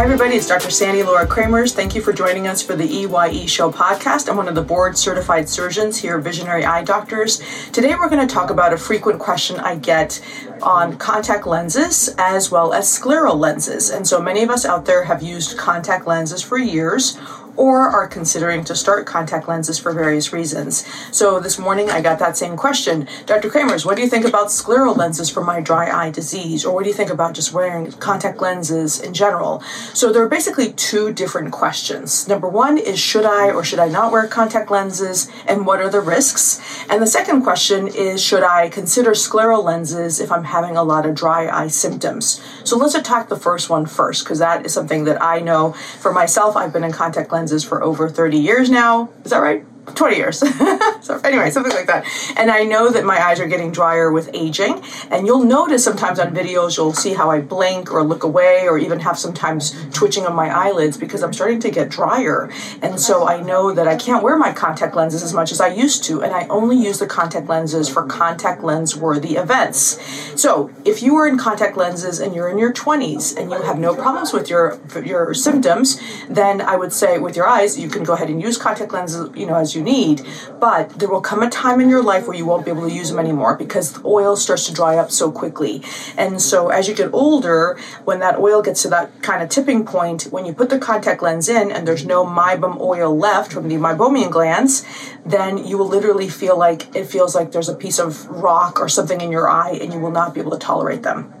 Hi, everybody. It's Dr. Sandy Lora Cremers. Thank you for joining us for the EYE Show podcast. I'm one of the board certified surgeons here at Visionary Eye Doctors. Today, we're going to talk about a frequent question I get on contact lenses as well as scleral lenses. And so, many of us out there have used contact lenses for years or are considering to start contact lenses for various reasons. So this morning I got that same question. Dr. Cremers, what do you think about scleral lenses for my dry eye disease? Or what do you think about just wearing contact lenses in general? So there are basically two different questions. Number one is should I or should I not wear contact lenses and what are the risks? And the second question is should I consider scleral lenses if I'm having a lot of dry eye symptoms? So let's attack the first one first because that is something that I know for myself. I've been in contact lenses lenses for over 30 years now. Is that right? 20 years. so anyway, something like that. And I know that my eyes are getting drier with aging. And you'll notice sometimes on videos, you'll see how I blink or look away or even have sometimes twitching of my eyelids because I'm starting to get drier. And so I know that I can't wear my contact lenses as much as I used to. And I only use the contact lenses for contact lens worthy events. So if you are in contact lenses and you're in your 20s and you have no problems with your, your symptoms, then I would say with your eyes, you can go ahead and use contact lenses, you know, as you you need. But there will come a time in your life where you won't be able to use them anymore because the oil starts to dry up so quickly. And so as you get older, when that oil gets to that kind of tipping point, when you put the contact lens in and there's no meibum oil left from the meibomian glands, then you will literally feel like it feels like there's a piece of rock or something in your eye and you will not be able to tolerate them.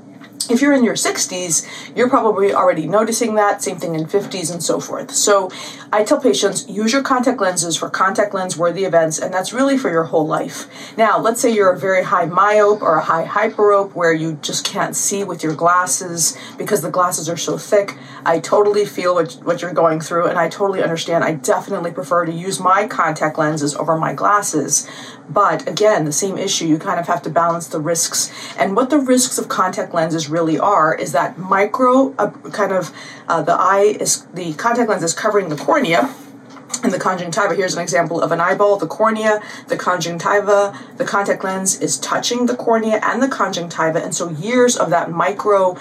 If you're in your 60s, you're probably already noticing that, same thing in 50s and so forth. So I tell patients use your contact lenses for contact lens worthy events, and that's really for your whole life. Now, let's say you're a very high myope or a high hyperope where you just can't see with your glasses because the glasses are so thick. I totally feel what, what you're going through, and I totally understand. I definitely prefer to use my contact lenses over my glasses. But again, the same issue, you kind of have to balance the risks. And what the risks of contact lenses really are is that micro, uh, kind of, uh, the eye is, the contact lens is covering the cornea and the conjunctiva. Here's an example of an eyeball, the cornea, the conjunctiva, the contact lens is touching the cornea and the conjunctiva. And so years of that micro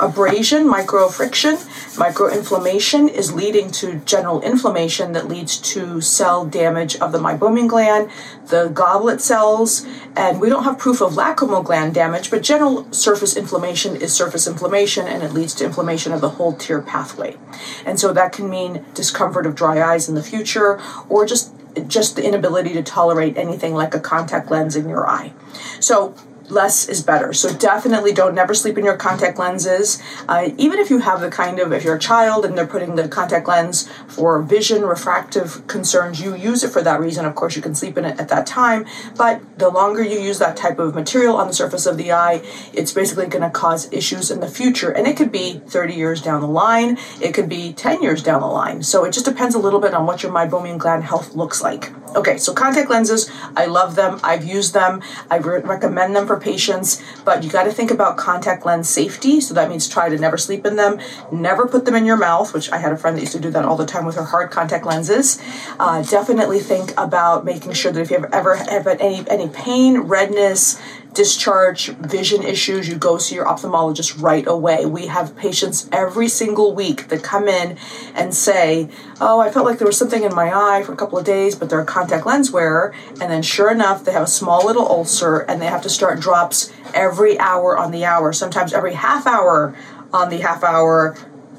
abrasion, micro friction, micro inflammation is leading to general inflammation that leads to cell damage of the meibomian gland, the goblet cells, and we don't have proof of lacrimal gland damage, but general surface inflammation is surface inflammation and it leads to inflammation of the whole tear pathway. And so that can mean discomfort of dry eyes in the future or just just the inability to tolerate anything like a contact lens in your eye. So less is better. So definitely don't never sleep in your contact lenses. Uh, even if you have the kind of if you're a child and they're putting the contact lens for vision refractive concerns, you use it for that reason. Of course, you can sleep in it at that time. But the longer you use that type of material on the surface of the eye, it's basically going to cause issues in the future. And it could be 30 years down the line. It could be 10 years down the line. So it just depends a little bit on what your meibomian gland health looks like. Okay, so contact lenses, I love them. I've used them. I re- recommend them for patients, but you got to think about contact lens safety. So that means try to never sleep in them, never put them in your mouth, which I had a friend that used to do that all the time with her hard contact lenses. Uh, definitely think about making sure that if you have ever have any any pain, redness, discharge, vision issues, you go see your ophthalmologist right away. We have patients every single week that come in and say, Oh, I felt like there was something in my eye for a couple of days, but they're a contact lens wearer. And then, sure enough, they have a small little ulcer and they have to start drops every hour on the hour, sometimes every half hour on the half hour,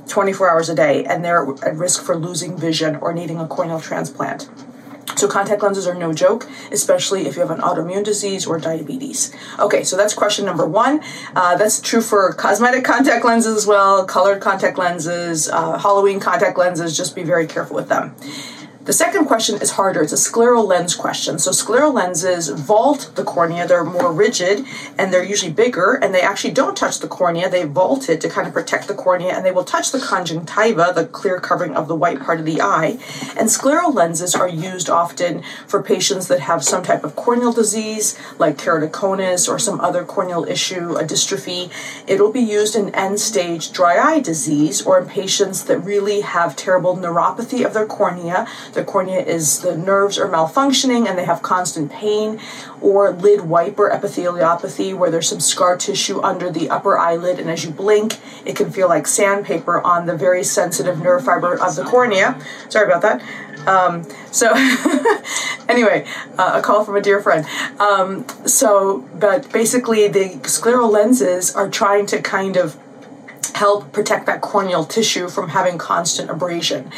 24 hours a day, and they're at risk for losing vision or needing a corneal transplant. So contact lenses are no joke, especially if you have an autoimmune disease or diabetes. Okay, so that's question number one. Uh, that's true for cosmetic contact lenses as well, colored contact lenses, uh, Halloween contact lenses. Just be very careful with them. The second question is harder. It's a scleral lens question. So scleral lenses vault the cornea. They're more rigid and they're usually bigger and they actually don't touch the cornea. They vault it to kind of protect the cornea and they will touch the conjunctiva, the clear covering of the white part of the eye. And scleral lenses are used often for patients that have some type of corneal disease like keratoconus or some other corneal issue, a dystrophy. It'll be used in end stage dry eye disease or in patients that really have terrible neuropathy of their cornea the cornea is the nerves are malfunctioning and they have constant pain, or lid wiper epitheliopathy, where there's some scar tissue under the upper eyelid, and as you blink, it can feel like sandpaper on the very sensitive nerve fiber of the cornea. Sorry about that. Um, so, anyway, uh, a call from a dear friend. Um, so, but basically, the scleral lenses are trying to kind of help protect that corneal tissue from having constant abrasion.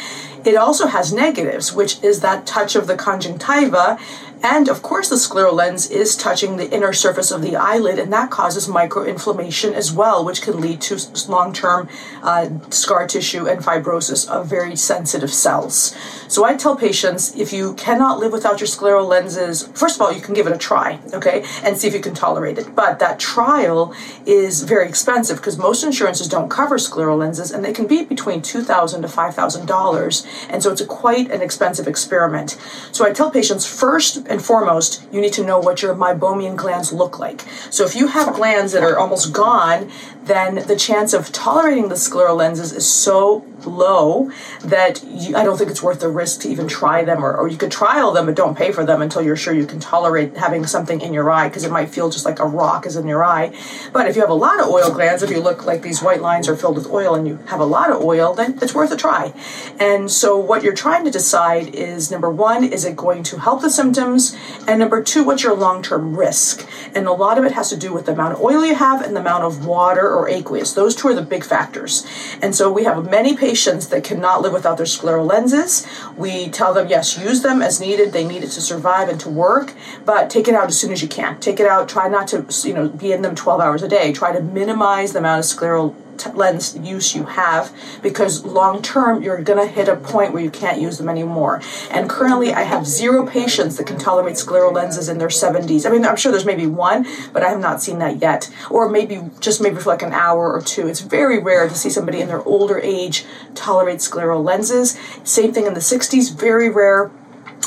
It also has negatives, which is that touch of the conjunctiva and of course, the scleral lens is touching the inner surface of the eyelid, and that causes microinflammation as well, which can lead to long term uh, scar tissue and fibrosis of very sensitive cells. So I tell patients if you cannot live without your scleral lenses, first of all, you can give it a try, okay, and see if you can tolerate it. But that trial is very expensive because most insurances don't cover scleral lenses, and they can be between 2,000 to $5,000. And so it's a quite an expensive experiment. So I tell patients first, and foremost, you need to know what your meibomian glands look like. So if you have glands that are almost gone, then the chance of tolerating the scleral lenses is so low that you, I don't think it's worth the risk to even try them, or, or you could trial them but don't pay for them until you're sure you can tolerate having something in your eye because it might feel just like a rock is in your eye. But if you have a lot of oil glands, if you look like these white lines are filled with oil and you have a lot of oil, then it's worth a try. And so what you're trying to decide is number one, is it going to help the symptoms? And number two, what's your long term risk? And a lot of it has to do with the amount of oil you have and the amount of water or aqueous. Those two are the big factors. And so we have many patients that cannot live without their scleral lenses. We tell them, yes, use them as needed. They need it to survive and to work, but take it out as soon as you can. Take it out. Try not to, you know, be in them 12 hours a day. Try to minimize the amount of scleral lens use you have because long term you're going to hit a point where you can't use them anymore. And currently, I have zero patients that can tolerate scleral lenses in their 70s. I mean, I'm sure there's maybe one, but I have not seen that yet. Or maybe just maybe for like an hour or two. It's very rare to see somebody in their older age tolerate scleral lenses. Same thing in the 60s, very rare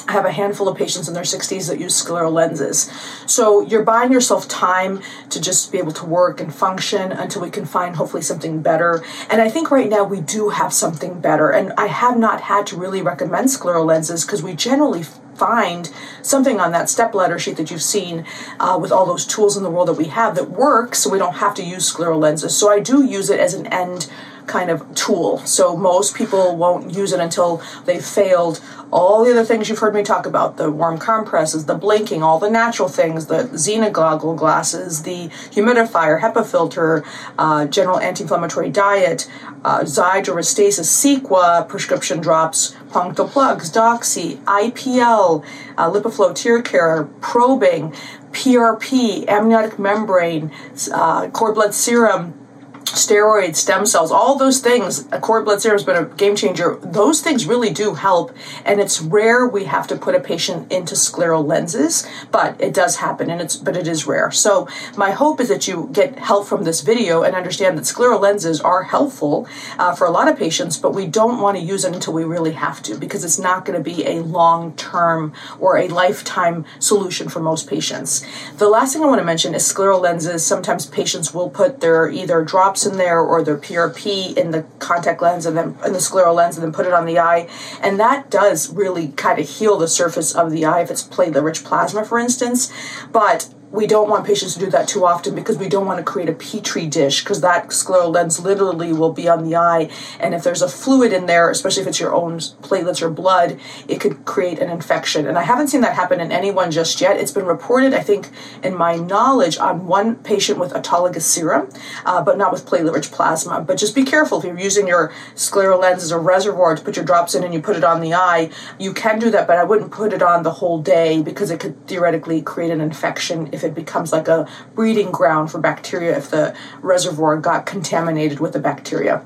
I have a handful of patients in their 60s that use scleral lenses. So you're buying yourself time to just be able to work and function until we can find hopefully something better. And I think right now we do have something better. And I have not had to really recommend scleral lenses because we generally find something on that step ladder sheet that you've seen uh, with all those tools in the world that we have that works so we don't have to use scleral lenses. So I do use it as an end kind of tool. So most people won't use it until they've failed all the other things you've heard me talk about the warm compresses, the blinking, all the natural things, the Ziena goggle glasses, the humidifier, HEPA filter, uh, general anti inflammatory diet, uh, Cequa, prescription drops, punctal plugs, Doxy, IPL, uh, LipiFlow tear care, probing, PRP, amniotic membrane, uh, cord blood serum, steroids, stem cells, all those things, a cord blood serum has been a game changer. Those things really do help, and it's rare we have to put a patient into scleral lenses, but it does happen, and it's but it is rare. So my hope is that you get help from this video and understand that scleral lenses are helpful uh, for a lot of patients, but we don't want to use it until we really have to because it's not going to be a long term or a lifetime solution for most patients. The last thing I want to mention is scleral lenses. Sometimes patients will put their either drops in there or their PRP in the contact lens and then in the scleral lens and then put it on the eye. And that does really kind of heal the surface of the eye if it's platelet rich plasma, for instance. But we don't want patients to do that too often because we don't want to create a petri dish because that scleral lens literally will be on the eye. And if there's a fluid in there especially if it's your own platelets or blood it could create an infection. And i haven't seen that happen in anyone just yet. It's been reported i think in my knowledge on one patient with autologous serum uh, but not with platelet rich plasma. But just be careful if you're using your scleral lens as a reservoir to put your drops in and you put it on the eye you can do that but i wouldn't put it on the whole day because it could theoretically create an infection if it becomes like a breeding ground for bacteria if the reservoir got contaminated with the bacteria.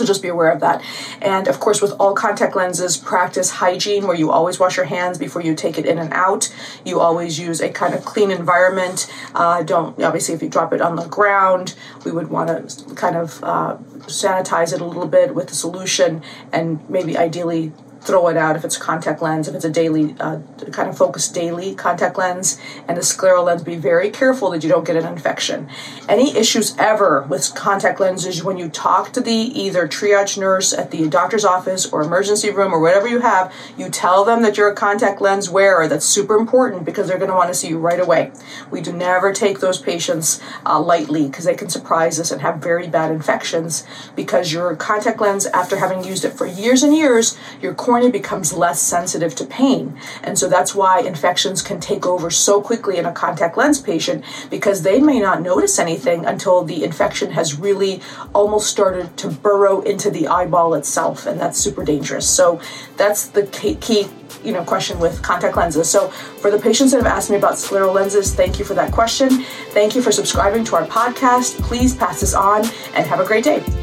So just be aware of that. And of course, with all contact lenses, practice hygiene where you always wash your hands before you take it in and out. You always use a kind of clean environment. Uh, don't, obviously, if you drop it on the ground, we would want to kind of uh, sanitize it a little bit with the solution and maybe ideally throw it out if it's a contact lens, if it's a daily uh, kind of focused daily contact lens and a scleral lens. Be very careful that you don't get an infection. Any issues ever with contact lenses when you talk to the either triage nurse at the doctor's office or emergency room or whatever you have, you tell them that you're a contact lens wearer. That's super important because they're going to want to see you right away. We do never take those patients uh, lightly because they can surprise us and have very bad infections because your contact lens, after having used it for years and years, your cornea becomes less sensitive to pain. And so that's why infections can take over so quickly in a contact lens patient because they may not notice anything until the infection has really almost started to burrow into the eyeball itself. And that's super dangerous. So that's the key you know question with contact lenses. So for the patients that have asked me about scleral lenses, thank you for that question. Thank you for subscribing to our podcast. Please pass this on and have a great day.